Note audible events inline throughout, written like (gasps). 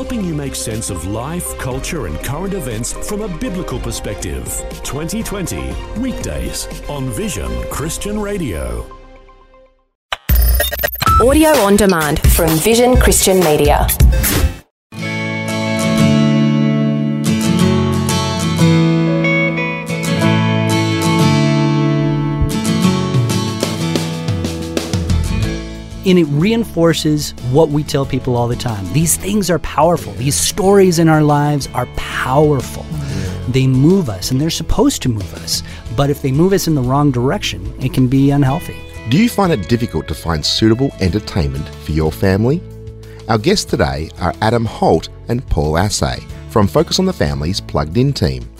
helping you make sense of life, culture, and current events from a biblical perspective. 2020, weekdays on Vision Christian Radio. Audio on demand from Vision Christian Media. And it reinforces what we tell people all the time. These things are powerful. These stories in our lives are powerful. They move us, and they're supposed to move us. But if they move us in the wrong direction, it can be unhealthy. Do you find it difficult to find suitable entertainment for your family? Our guests today are Adam Holz and Paul Asay from Focus on the Family's Plugged In team.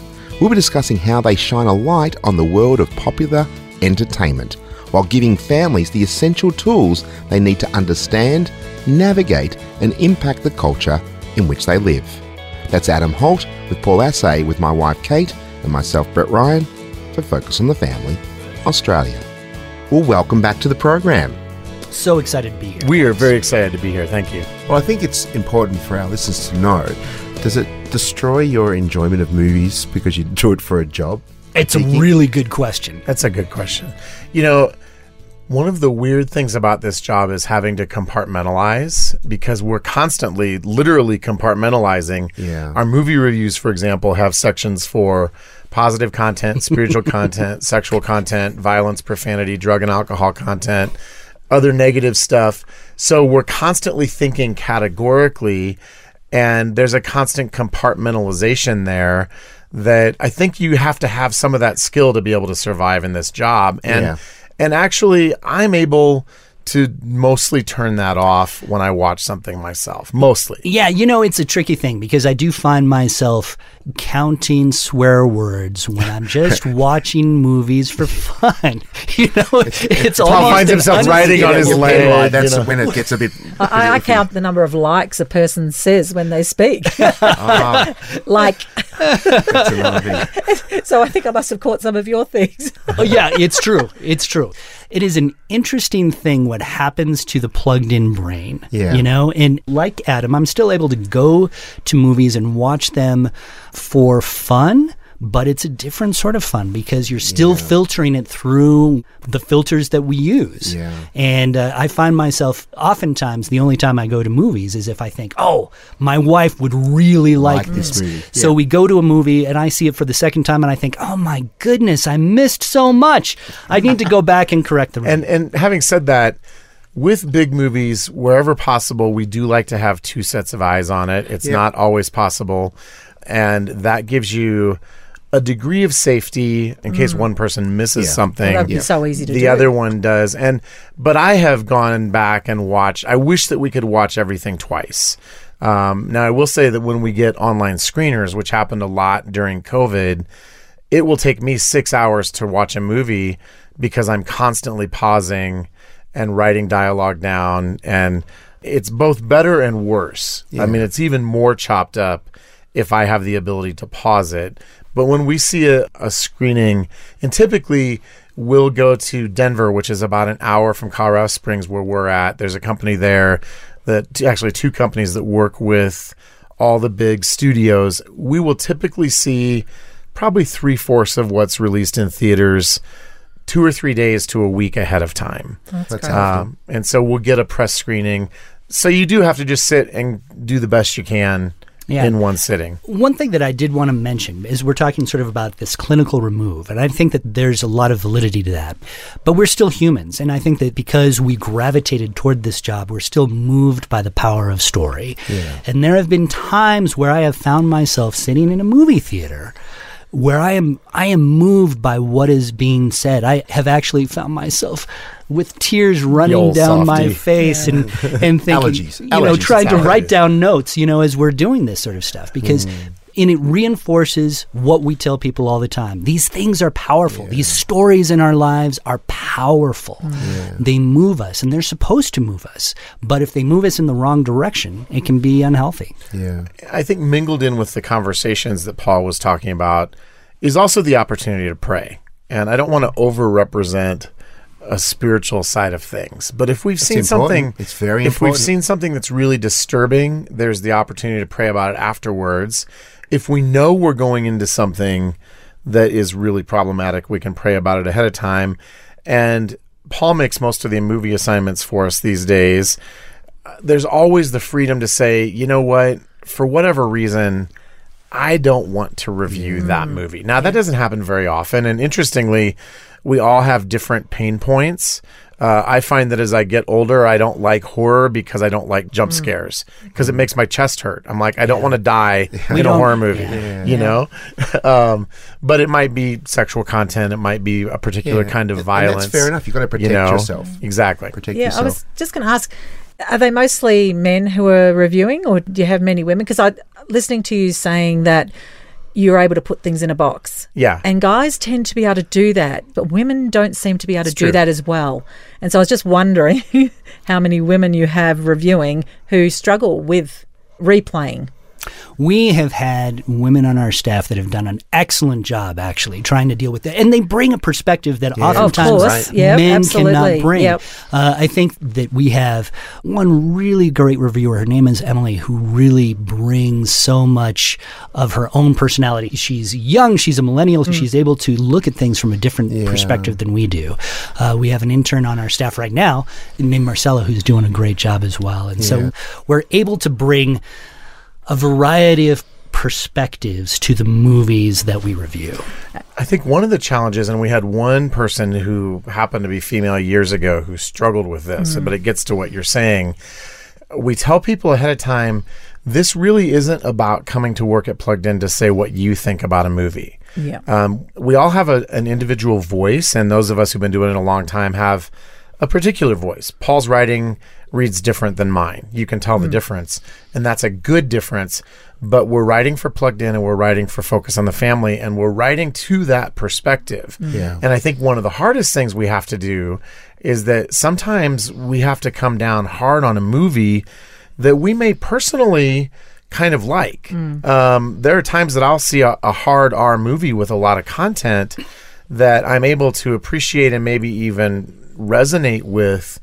We'll be discussing how they shine a light on the world of popular entertainment while giving families the essential tools they need to understand, navigate, and impact the culture in which they live. That's Adam Holz with Paul Asay with my wife Kate and myself Brett Ryan for Focus on the Family, Australia. Well, welcome back to the program. So excited to be here. We are very excited to be here. Thank you. Well, I think it's important for our listeners to know does it destroy your enjoyment of movies because you do it for a job? It's a really good question. That's a good question. You know, one of the weird things about this job is having to compartmentalize because we're constantly, literally compartmentalizing. Yeah. Our movie reviews, for example, have sections for positive content, spiritual (laughs) content, sexual content, violence, profanity, drug and alcohol content, other negative stuff. So we're constantly thinking categorically, and there's a constant compartmentalization there that I think you have to have some of that skill to be able to survive in this job. And Yeah. And actually I'm able to mostly turn that off when I watch something myself. Mostly. Yeah, you know, it's a tricky thing because I do find myself counting swear words when I'm (laughs) just watching movies for fun. (laughs) You know, it's Paul almost finds himself writing on his Yeah, leg. that's you know. when it gets a bit. (laughs) I, I count the number of likes a person says when they speak. Ah, like, that's another thing. so I think I must have caught some of your things. oh, yeah, it's true. It's true. It is an interesting thing what happens to the plugged in brain. Yeah. You know, and like Adam, I'm still able to go to movies and watch them for fun. But it's a different sort of fun because you're still filtering it through the filters that we use. Yeah. And uh, I find myself oftentimes the only time I go to movies is if I think, oh, my wife would really like, Like this movie. So we go to a movie and I see it for the second time and I think, oh my goodness, I missed so much. I need to go (laughs) back and correct the And and having said that, with big movies, wherever possible, we do like to have two sets of eyes on it. It's Yeah. not always possible, and that gives you a degree of safety in case one person misses Yeah. something. That'd be so easy to the do. other one does, and but I have gone back and watched. I wish that we could watch everything twice. Um, now I will say that when we get online screeners, which happened a lot during COVID, it will take me six hours to watch a movie because I'm constantly pausing and writing dialogue down. And it's both better and worse. I mean, it's even more chopped up if I have the ability to pause it. But when we see a, a screening, and typically we'll go to Denver, which is about an hour from Colorado Springs, where we're at. There's a company there that actually two companies that work with all the big studios. We will typically see probably three fourths of what's released in theaters two or three days to a week ahead of time. That's Um, and so we'll get a press screening. So you do have to just sit and do the best you can Yeah. in one sitting. One thing that I did want to mention is we're talking sort of about this clinical remove, and I think that there's a lot of validity to that. But we're still humans, and I think that because we gravitated toward this job, we're still moved by the power of story. And there have been times where I have found myself sitting in a movie theater where I am I am moved by what is being said. I have actually found myself with tears running down my softy. face and and (laughs) thinking, Allergies. you know, Allergies, trying to write down notes, you know, as we're doing this sort of stuff because mm. and it reinforces what we tell people all the time. These things are powerful. These stories in our lives are powerful. Mm. They move us and they're supposed to move us. But if they move us in the wrong direction, it can be unhealthy. Yeah. I think mingled in with the conversations that Paul was talking about is also the opportunity to pray. And I don't want to over represent a spiritual side of things. But if we've seen important. something, It's very if we've seen something that's really disturbing, there's the opportunity to pray about it afterwards. If we know we're going into something that is really problematic, we can pray about it ahead of time. And Paul makes most of the movie assignments for us these days. Uh, There's always the freedom to say, you know what, for whatever reason, I don't want to review that movie. Now, that doesn't happen very often. And interestingly, we all have different pain points. Uh, I find that as I get older, I don't like horror because I don't like jump scares because it makes my chest hurt. I'm like, I don't want to die (laughs) in a don't- horror movie, you know? (laughs) um, but it might be sexual content. It might be a particular Yeah. kind of And- and violence. that's fair enough. You've got to you protect know? yourself. Exactly. Protect Yeah, yourself. I was just going to ask: Are they mostly men who are reviewing, or do you have many women? Because I listening to you saying that you're able to put things in a box. Yeah. And guys tend to be able to do that, but women don't seem to be able to It's do true. that as well. And so I was just wondering (laughs) how many women you have reviewing who struggle with replaying. We have had women on our staff that have done an excellent job actually trying to deal with it. And they bring a perspective that oftentimes course. Right. Yep, men absolutely. cannot bring. Yep. Uh, I think that we have one really great reviewer. Her name is Emily, who really brings so much of her own personality. She's young, she's a millennial, Mm. she's able to look at things from a different perspective than we do. Uh, we have an intern on our staff right now named Marcella who's doing a great job as well. And so we're able to bring a variety of perspectives to the movies that we review. I think one of the challenges, and we had one person who happened to be female years ago who struggled with this, but it gets to what you're saying. We tell people ahead of time this really isn't about coming to work at Plugged In to say what you think about a movie. Yeah. Um, we all have a, an individual voice, and those of us who've been doing it a long time have a particular voice. Paul's writing reads different than mine. You can tell the hmm. difference, and that's a good difference. But we're writing for Plugged In and we're writing for Focus on the Family, and we're writing to that perspective. Hmm. Yeah. And I think one of the hardest things we have to do is that sometimes we have to come down hard on a movie that we may personally kind of like. Hmm. Um, there are times that I'll see a, a hard R movie with a lot of content that I'm able to appreciate and maybe even resonate with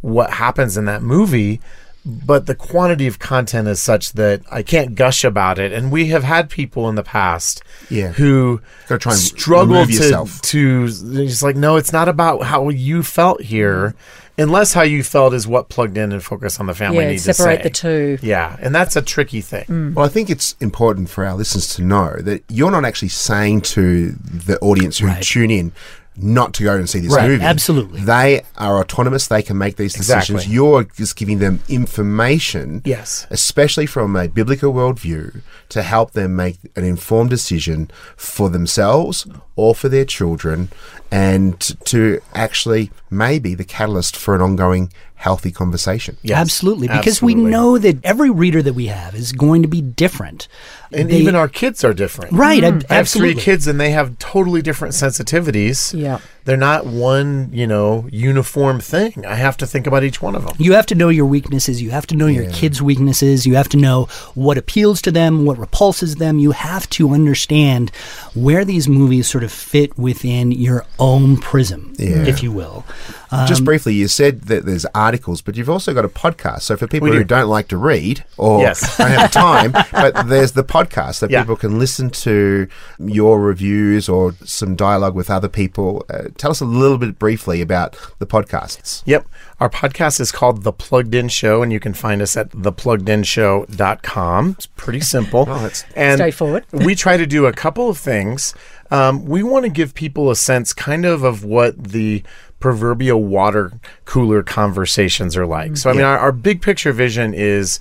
what happens in that movie. But the quantity of content is such that I can't gush about it. And we have had people in the past Yeah. who Gotta try and struggle to, yourself. to it's like no it's not about how you felt here unless how you felt is what plugged in and focus on the family Yeah, need to separate say. the two. yeah and that's a tricky thing mm. Well, I think it's important for our listeners to know that you're not actually saying to the audience who Right. tune in not to go and see this Right, movie. absolutely. They are autonomous. They can make these decisions. Exactly. You're just giving them information. Yes. Especially from a biblical worldview to help them make an informed decision for themselves or for their children and to actually maybe the catalyst for an ongoing healthy conversation. Yes, absolutely, because we know that every reader that we have is going to be different. and They- even our kids are different right, ab- I have three kids and they have totally different sensitivities Yeah. they're not one you know uniform thing I have to think about each one of them You have to know your weaknesses. You have to know your kids' weaknesses. You have to know what appeals to them, what repulses them. You have to understand where these movies sort of fit within your own prism, Yeah. if you will. Just um, briefly, you said that there's articles, but you've also got a podcast. So for people We who do. don't like to read or Yes. (laughs) don't have time, but there's the podcast that Yeah. people can listen to your reviews or some dialogue with other people. Uh, tell us a little bit briefly about the podcasts. Yep. Our podcast is called The Plugged In Show, and you can find us at thepluggedinshow.com. It's pretty simple. Oh, that's and straightforward. (laughs) we try to do a couple of things. Um, we want to give people a sense kind of of what the proverbial water cooler conversations are like. So, I mean, our, our big picture vision is,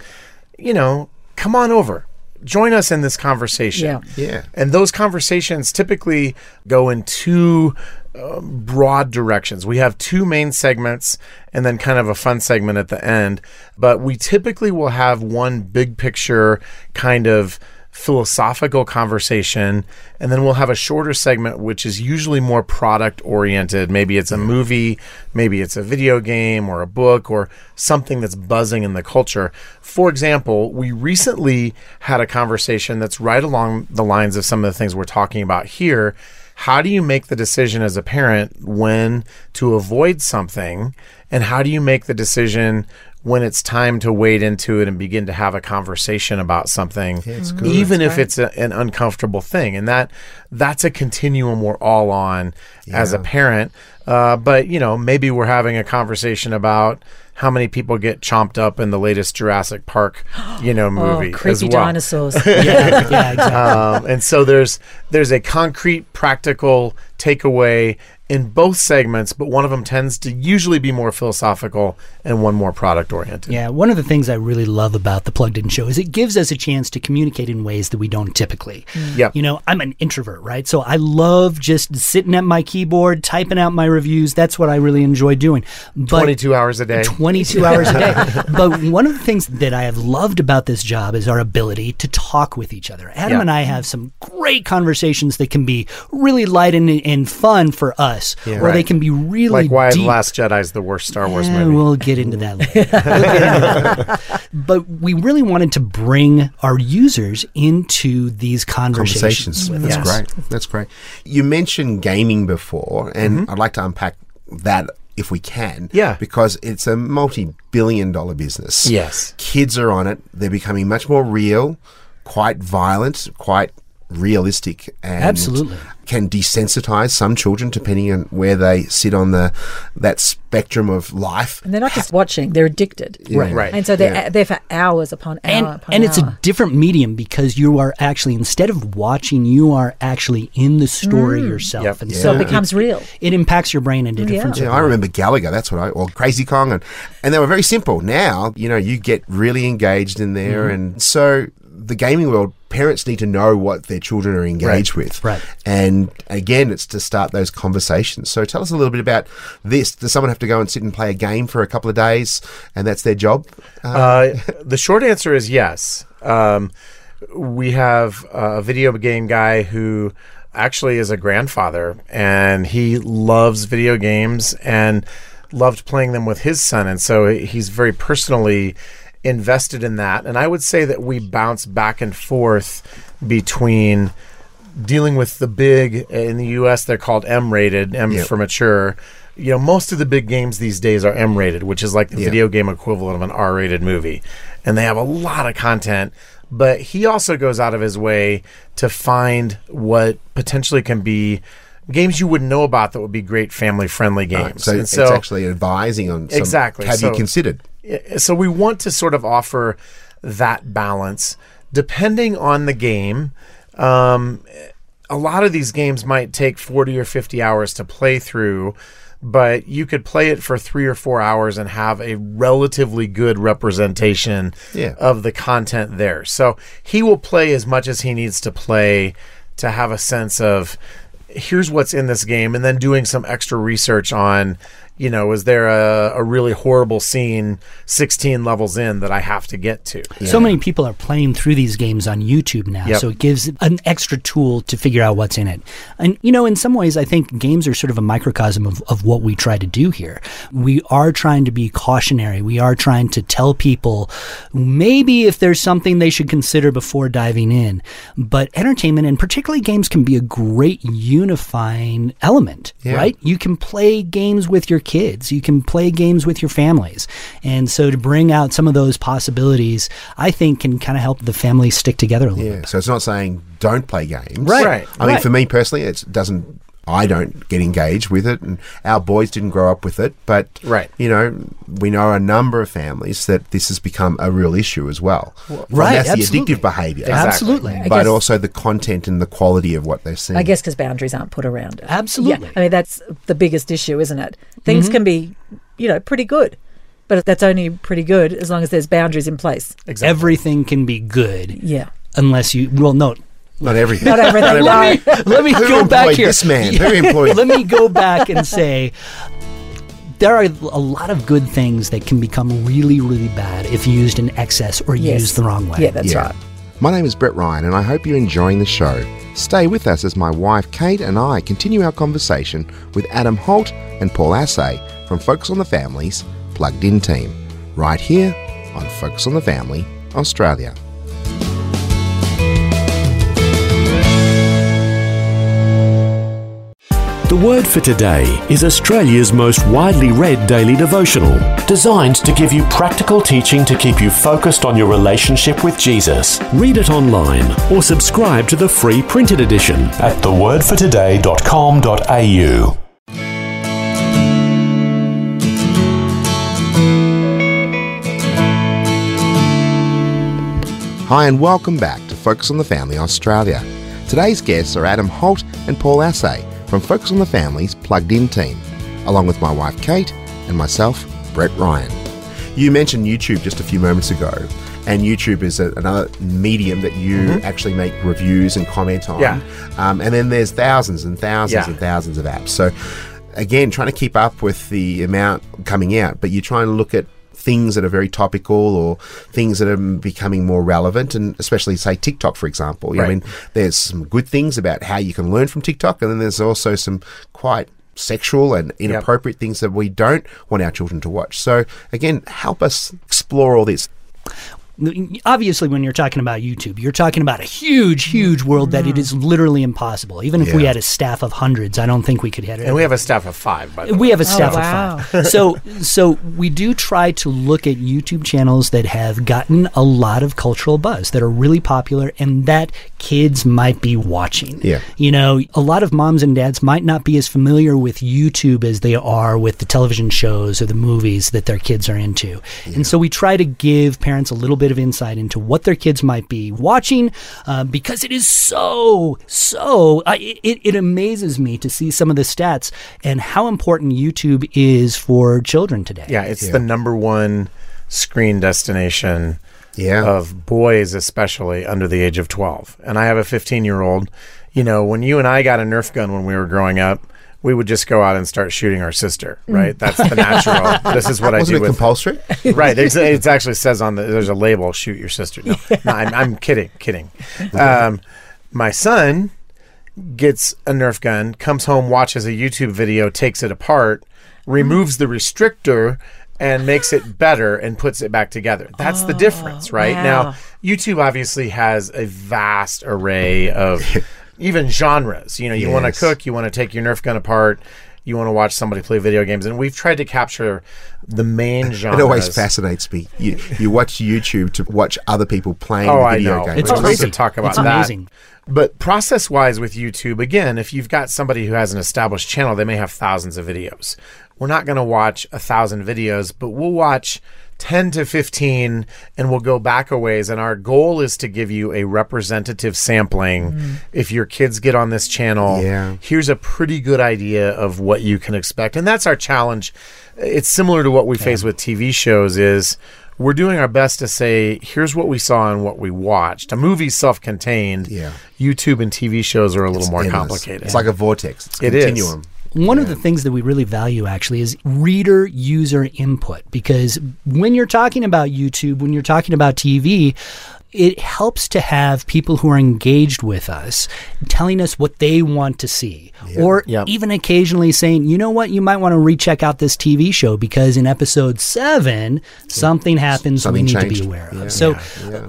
you know, come on over. Join us in this conversation. Yeah. Yeah. And those conversations typically go in two um, broad directions. We have two main segments and then kind of a fun segment at the end. But we typically will have one big picture kind of philosophical conversation and then we'll have a shorter segment which is usually more product oriented maybe it's a movie maybe it's a video game or a book or something that's buzzing in the culture. For example we recently had a conversation that's right along the lines of some of the things we're talking about here how do you make the decision as a parent when to avoid something? And how do you make the decision when it's time to wade into it and begin to have a conversation about something even if it's a, an uncomfortable thing? And that that's a continuum we're all on as a parent. Uh, but you know maybe we're having a conversation about how many people get chomped up in the latest Jurassic Park, you know, (gasps) movie Oh, as well. dinosaurs. (laughs) yeah, yeah, exactly. Um, and so there's there's a concrete, practical takeaway in both segments, but one of them tends to usually be more philosophical and one more product oriented. Yeah, one of the things I really love about the Plugged In Show is it gives us a chance to communicate in ways that we don't typically. Mm. Yep. You know, I'm an introvert, right? So I love just sitting at my keyboard, typing out my reviews. That's what I really enjoy doing. But 22 hours a day. 22 (laughs) hours a day. But one of the things that I have loved about this job is our ability to talk with each other. Adam Yeah. and I have some great conversations that can be really light and, and fun for us, or they can be really like why deep. The Last Jedi is the worst Star Wars Yeah, movie. We'll get into that later. (laughs) We'll into that. But we really wanted to bring our users into these conversations. conversations. with That's us. great. That's great. You mentioned gaming before, and mm-hmm. I'd like to unpack that if we can. Yeah. Because it's a multi billion dollar business. Yes. Kids are on it. They're becoming much more real, quite violent, quite realistic and Absolutely. can desensitize some children depending on where they sit on the that spectrum of life. And they're not just watching; they're addicted. Right. Right. And so they're Yeah. there for hours upon hour And, upon and it's a different medium because you are actually instead of watching, you are actually in the story mm. yourself, Yep. and so so it becomes real. it impacts your brain in a different. Yeah. Yeah, I remember Galaga. That's what I or Crazy Kong, and and they were very simple. Now you know you get really engaged in there, mm-hmm. and so the gaming world. Parents need to know what their children are engaged with, Right. And again, it's to start those conversations. So tell us a little bit about this. Does someone have to go and sit and play a game for a couple of days, and that's their job? Uh, (laughs) the short answer is yes. Um, we have a video game guy who actually is a grandfather, and he loves video games and loved playing them with his son, and so he's very personally invested in that. And I would say that we bounce back and forth between dealing with the big in the US they're called M rated, M Yep. for mature. You know, most of the big games these days are M rated, which is like the Yeah. video game equivalent of an R rated movie. And they have a lot of content, but he also goes out of his way to find what potentially can be games you wouldn't know about that would be great family friendly games. so, And it's actually advising on some, Exactly. Have So- you considered? So we want to sort of offer that balance depending on the game um, a lot of these games might take 40 or 50 hours to play through but you could play it for three or four hours and have a relatively good representation Yeah. of the content there so he will play as much as he needs to play to have a sense of here's what's in this game and then doing some extra research on you know is there a, a really horrible scene 16 levels in that i have to get to So many people are playing through these games on YouTube now, Yep. so it gives an extra tool to figure out what's in it. And, you know, in some ways, I think games are sort of a microcosm of, of what we try to do here. We are trying to be cautionary. We are trying to tell people maybe if there's something they should consider before diving in. But entertainment, and particularly games, can be a great unifying element, right? You can play games with your kids, you can play games with your families. And so to bring out some of those possibilities, I think can kind of help the family stick together a little Yeah. bit. So it's not saying don't play games. Right. Right. I mean, Right. for me personally, it doesn't. I don't get engaged with it, and our boys didn't grow up with it. But Right. you know, we know a number of families that this has become a real issue as well. Well, right, that's absolutely. the addictive behavior, Exactly. Absolutely. I but guess- also the content and the quality of what they're seeing. I guess because boundaries aren't put around it. Absolutely. Yeah, I mean, that's the biggest issue, isn't it? Things mm-hmm. can be, you know, pretty good, but that's only pretty good as long as there's boundaries in place. exactly Everything can be good Yeah. unless you, well, no. Not everything. Not everything. Let me, let me go back here. this man? Who employed- Let me go back and say there are a lot of good things that can become really, really bad if used in excess or Yes. used the wrong way. Yeah, that's Yeah. right. My name is Brett Ryan, and I hope you're enjoying the show. Stay with us as my wife Kate and I continue our conversation with Adam Holz and Paul Asay from Focus on the Family's Plugged In team, right here on Focus on the Family Australia. Word for Today is Australia's most widely read daily devotional, designed to give you practical teaching to keep you focused on your relationship with Jesus. Read it online or subscribe to the free printed edition at thewordfortoday.com.au. Hi, and welcome back to Focus on the Family Australia. Today's guests are Adam Holz and Paul Asay from Focus on the Family's Plugged In team, along with my wife Kate and myself, Brett Ryan. You mentioned YouTube just a few moments ago, and YouTube is a, another medium that you actually make reviews and comment on. Yeah. Um, and then there's thousands and thousands Yeah. and thousands of apps. So, again, trying to keep up with the amount coming out, but you're trying to look at things that are very topical or things that are becoming more relevant, and especially say TikTok, for example. I Right. mean, there's some good things about how you can learn from TikTok, and then there's also some quite sexual and inappropriate things that we don't want our children to watch. So, again, help us explore all this. Obviously when you're talking about YouTube, you're talking about a huge, huge world that it is mm-hmm. literally impossible. Even if we had a staff of hundreds, I don't think we could hit it. And we have a staff of five, by the way. We have a staff wow. of five. (laughs) So, so we do try to look at YouTube channels that have gotten a lot of cultural buzz, that are really popular, and that kids might be watching. Yeah. You know, a lot of moms and dads might not be as familiar with YouTube as they are with the television shows or the movies that their kids are into. And so we try to give parents a little bit of insight into what their kids might be watching uh, because it is so, so, I it, it amazes me to see some of the stats and how important YouTube is for children today. Yeah, it's the number one screen destination Yeah. of boys, especially under the age of 12. And I have a 15 year old. You know, when you and I got a Nerf gun when we were growing up, we would just go out and start shooting our sister, right? That's the natural. (laughs) this is what I Wasn't do it with compulsory? right. It's, it actually says on the there's a label, shoot your sister. No, (laughs) no I'm, I'm kidding, kidding. Um, my son gets a Nerf gun, comes home, watches a YouTube video, takes it apart, removes the restrictor, and makes it better and puts it back together. That's the difference, right? wow. Now, YouTube obviously has a vast array of (laughs) even genres. You know, you want to cook, you want to take your Nerf gun apart. You want to watch somebody play video games, and we've tried to capture the main (laughs) genres. It always fascinates me. You, you watch YouTube to watch other people playing Oh, the I video know. game. It's We crazy. could talk about It's that. amazing. But process wise with YouTube, again, if you've got somebody who has an established channel, they may have thousands of videos. We're not going to watch a thousand videos, but we'll watch 10 to 15 and we'll go back a ways. And our goal is to give you a representative sampling. Mm. If your kids get on this channel, Yeah. here's a pretty good idea of what you can expect. And that's our challenge. It's similar to what we face with TV shows is we're doing our best to say, here's what we saw and what we watched. A movie's self-contained. Yeah. YouTube and TV shows are a little more Endless. complicated. It's like a vortex. It's a It is. One of the things that we really value actually is reader user input because when you're talking about YouTube, when you're talking about TV, it helps to have people who are engaged with us telling us what they want to see. Or Yep. even occasionally saying, you know what, you might want to recheck out this TV show because in episode seven, something happens Something we need changed. to be aware of. Yeah. So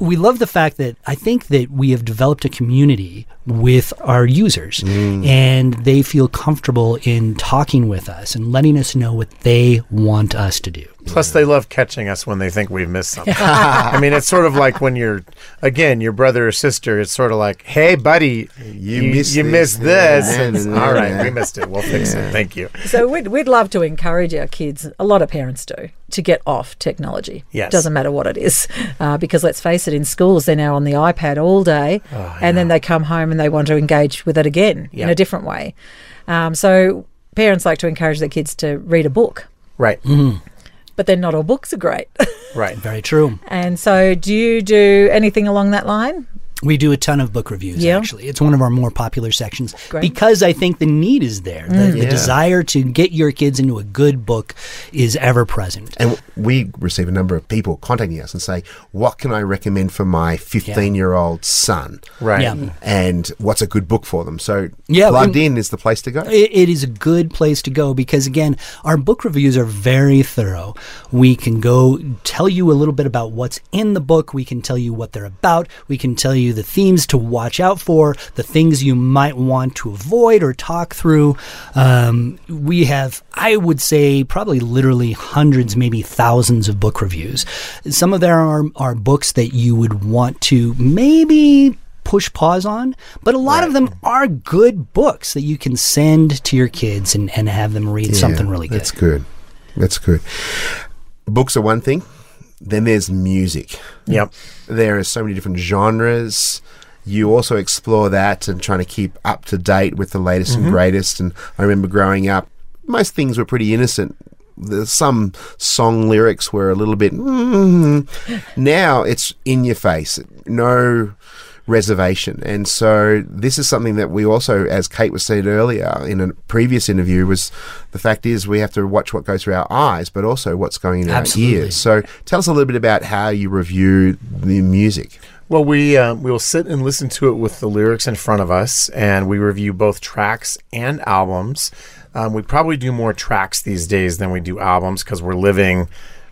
we love the fact that I think that we have developed a community with our users Mm. and they feel comfortable in talking with us and letting us know what they want us to do. Plus, they love catching us when they think we've missed something. I mean, it's sort of like when you're, again, your brother or sister. It's sort of like, "Hey, buddy, you missed you this." missed this." Yeah, And, yeah, All right, yeah. we missed it. We'll fix it. Thank you. So we'd, we'd love to encourage our kids, a lot of parents do, to get off technology. Yes. Doesn't matter what it is. (laughs) Uh, because let's face it, in schools, they're now on the iPad all day and then they come home and they want to engage with it again in a different way. Um, so parents like to encourage their kids to read a book, Right, but then not all books are great. (laughs) right. Very true. and so do you do anything along that line? We do a ton of book reviews, Yeah. actually. It's one of our more popular sections Great. because I think the need is there. The, mm. the desire to get your kids into a good book is ever present. And we receive a number of people contacting us and say, "What can I recommend for my 15-year-old son?" Right. Yeah. And what's a good book for them? So, Yeah, plugged in is the place to go. It, it is a good place to go because, again, our book reviews are very thorough. We can go tell you a little bit about what's in the book. We can tell you what they're about. We can tell you you the themes to watch out for, the things you might want to avoid or talk through. Um, we have, I would say, probably literally hundreds, maybe thousands of book reviews. Some of them are, are books that you would want to maybe push pause on, but a lot of them are good books that you can send to your kids and, and have them read something really good. That's good. That's good. Books are one thing. Then there's music. Yep. There are so many different genres. You also explore that and trying to keep up to date with the latest Mm-hmm. and greatest. And I remember growing up, most things were pretty innocent. There's some song lyrics were a little bit. Mm. Now it's in your face. No reservation. And so this is something that we also, as Kate was saying earlier in a previous interview, was the fact is we have to watch what goes through our eyes, but also what's going in Absolutely. our ears. So tell us a little bit about how you review the music. Well, we uh, we will sit and listen to it with the lyrics in front of us, and we review both tracks and albums. Um, we probably do more tracks these days than we do albums because we're living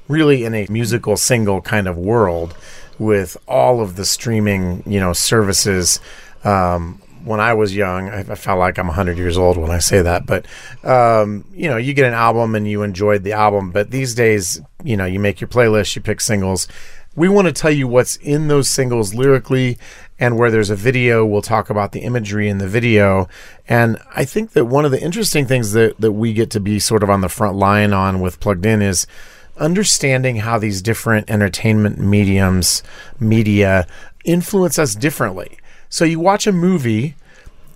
really in a musical single kind of world with all of the streaming, you know, services. Um, when I was young, I, I felt like I'm 100 years old when I say that, but um, you know, you get an album and you enjoyed the album. But these days, you know, you make your playlist, you pick singles. We want to tell you what's in those singles lyrically, and where there's a video, we'll talk about the imagery in the video. And I think that one of the interesting things that, that we get to be sort of on the front line on with Plugged In is understanding how these different entertainment mediums, media, influence us differently. So you watch a movie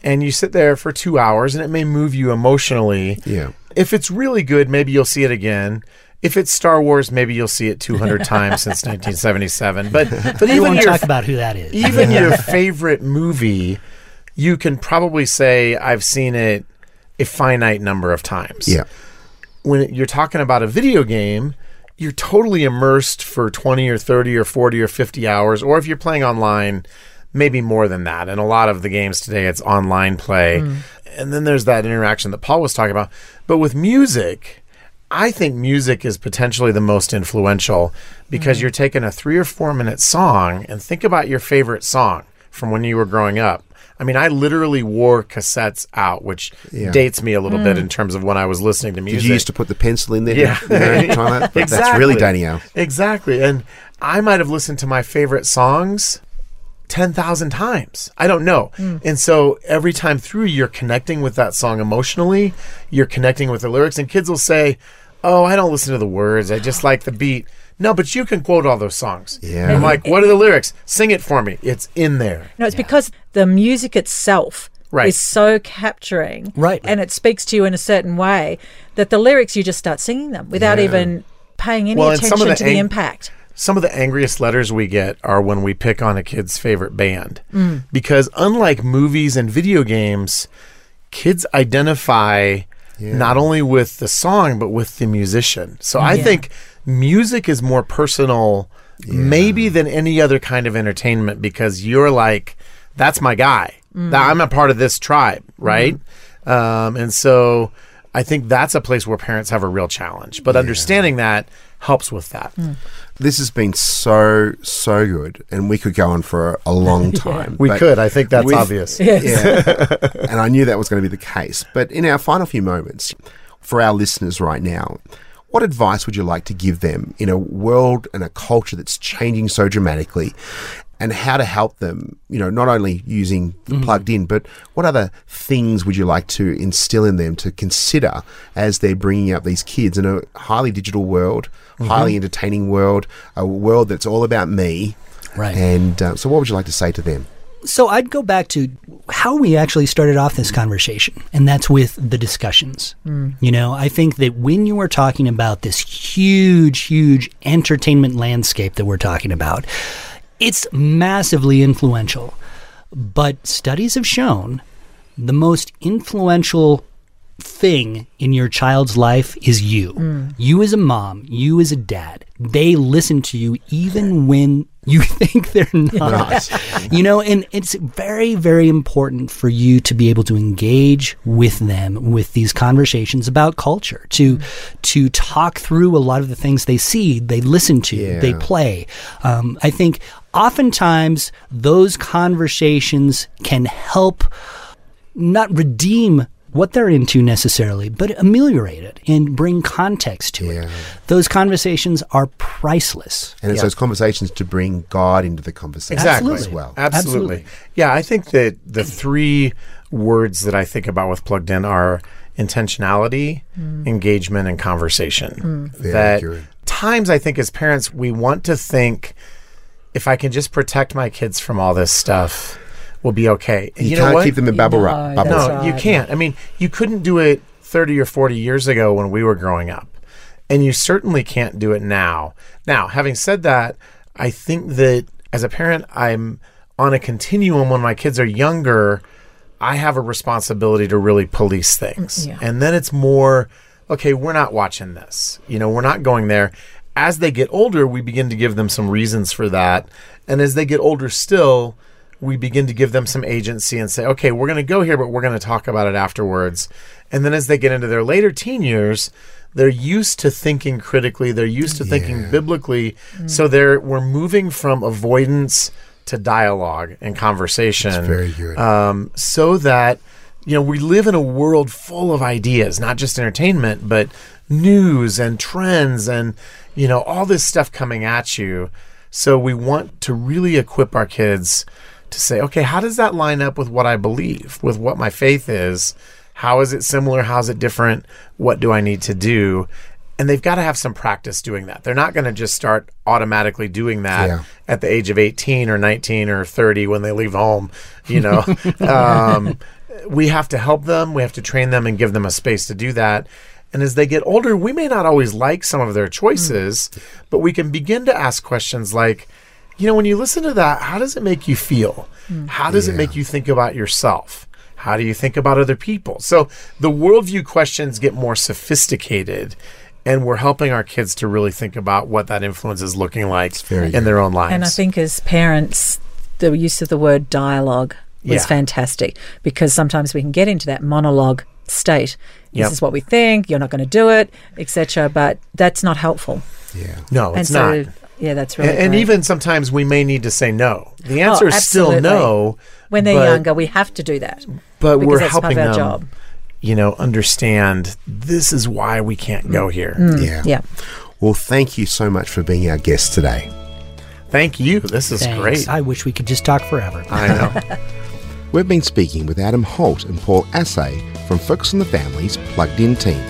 and you sit there for two hours and it may move you emotionally. Yeah. If it's really good, maybe you'll see it again. If it's Star Wars, maybe you'll see it 200 (laughs) times since 1977. But but We even won't your talk about who that is. even (laughs) your favorite movie, you can probably say I've seen it a finite number of times. Yeah. When you're talking about a video game, you're totally immersed for 20 or 30 or 40 or 50 hours or if you're playing online, maybe more than that. And a lot of the games today it's online play. Mm. And then there's that interaction that Paul was talking about. But with music, I think music is potentially the most influential because mm. you're taking a three or four minute song and think about your favorite song from when you were growing up. I mean, I literally wore cassettes out, which Yeah. dates me a little bit mm. in terms of when I was listening to Did music. you used to put the pencil in there? Yeah. You know, (laughs) try that? That's really Danielle. Exactly. And I might have listened to my favorite songs 10,000 times. I don't know. Mm. And so every time through, you're connecting with that song emotionally, you're connecting with the lyrics, and kids will say, Oh, I don't listen to the words. I just like the beat. No, but you can quote all those songs. Yeah. I'm like, What are the lyrics? Sing it for me. It's in there. No, it's because the music itself Right. is so capturing, Right. and it speaks to you in a certain way that the lyrics you just start singing them without Yeah. even paying any Well, and some of attention the to the impact. Some of the angriest letters we get are when we pick on a kid's favorite band. Mm. Because unlike movies and video games, kids identify not only with the song, but with the musician. So I think music is more personal, maybe than any other kind of entertainment, because you're like, that's my guy. That- mm-hmm. I'm a part of this tribe, right? Mm-hmm. Um, and so I think that's a place where parents have a real challenge. But understanding that helps with that. Mm. This has been so, so good, and we could go on for a long (laughs) time. We could. I think that's with- obvious. Yeah. and I knew that was going to be the case. But in our final few moments, for our listeners right now, what advice would you like to give them in a world and a culture that's changing so dramatically? And how to help them, you know, not only using the plugged in, but what other things would you like to instill in them to consider as they're bringing up these kids in a highly digital world, highly entertaining world, a world that's all about me? Right. And uh, so, what would you like to say to them? So I'd go back to how we actually started off this conversation, and that's with the discussions. Hmm. You know, I think that when you are talking about this huge, huge entertainment landscape that we're talking about, it's massively influential. But studies have shown the most influential thing in your child's life is you. Hmm. You as a mom, you as a dad. They listen to you even when you (laughs) think they're not. (laughs) you know, and it's very, very important for you to be able to engage with them with these conversations about culture, to to talk through a lot of the things they see, they listen to, they play. Um, I think oftentimes those conversations can help not redeem what they're into necessarily, but ameliorate it and bring context to Yeah. it. Those conversations are priceless. And it's Yeah. those conversations to bring God into the conversation Exactly. as well. Absolutely. Absolutely. Yeah, I think that the three words that I think about with plugged in are intentionality, mm. engagement, and conversation. Mm. Very that good. times I think as parents we want to think if I can just protect my kids from all this stuff, we'll be okay. And You, know can't what? keep them in bubble No, wrap. that's Bubbles. No, you can't. I mean, you couldn't do it 30 or 40 years ago when we were growing up. And you certainly can't do it now. Now, having said that, I think that as a parent, I'm on a continuum when my kids are younger. I have a responsibility to really police things. Yeah. And then it's more, okay, we're not watching this. You know, we're not going there. As they get older, we begin to give them some reasons for that. And as they get older still, we begin to give them some agency and say, okay, we're going to go here, but we're going to talk about it afterwards. And then as they get into their later teen years, they're used to thinking critically. They're used to thinking biblically. So they're we're moving from avoidance to dialogue and conversation. very good. Um, so that you know we live in a world full of ideas, not just entertainment, but news and trends and you know all this stuff coming at you. So we want to really equip our kids to say, okay, how does that line up with what I believe, with what my faith is? How is it similar? How's it different? What do I need to do? And they've got to have some practice doing that. They're not going to just start automatically doing that Yeah. at the age of 18 or 19 or 30 when they leave home, you know. (laughs) um, we have to help them, we have to train them and give them a space to do that. And as they get older, we may not always like some of their choices, but we can begin to ask questions like, you know, when you listen to that, how does it make you feel? Hmm. How does it make you think about yourself? How do you think about other people? So the worldview questions get more sophisticated, and we're helping our kids to really think about what that influence is looking like very in good. their own lives. And I think as parents, the use of the word dialogue is Yeah. fantastic because sometimes we can get into that monologue state. This Yep. is what we think. You're not going to do it, etc. But that's not helpful. Yeah. no, and it's so, not. Yeah, that's really And, and even sometimes we may need to say no. The answer Oh, is still no. when they're but- younger, we have to do that. but because we're that's helping part of them, our job. you know, understand this is why we can't go mm. here. Mm. Yeah. Yeah. Well, thank you so much for being our guest today. Thank you. This is Thanks. great. I wish we could just talk forever. I know. (laughs) We've been speaking with Adam Holz and Paul Asay from Focus on the Family's Plugged In team.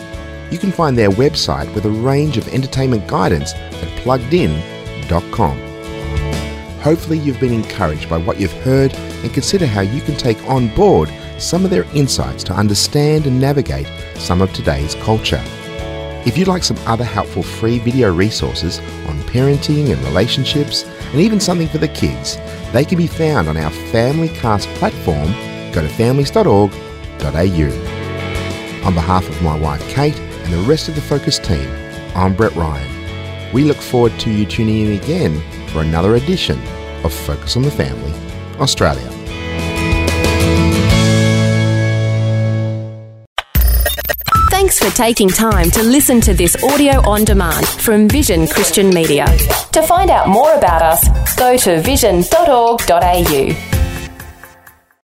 You can find their website with a range of entertainment guidance at Plugged pluggedin.com. Hopefully, you've been encouraged by what you've heard and consider how you can take on board some of their insights to understand and navigate some of today's culture. If you'd like some other helpful free video resources on parenting and relationships, and even something for the kids, they can be found on our Family Cast platform. Go to families.org.au. On behalf of my wife Kate and the rest of the Focus team, I'm Brett Ryan. We look forward to you tuning in again for another edition of Focus on the Family Australia. Thanks for taking time to listen to this audio on demand from Vision Christian Media. To find out more about us, go to vision.org.au.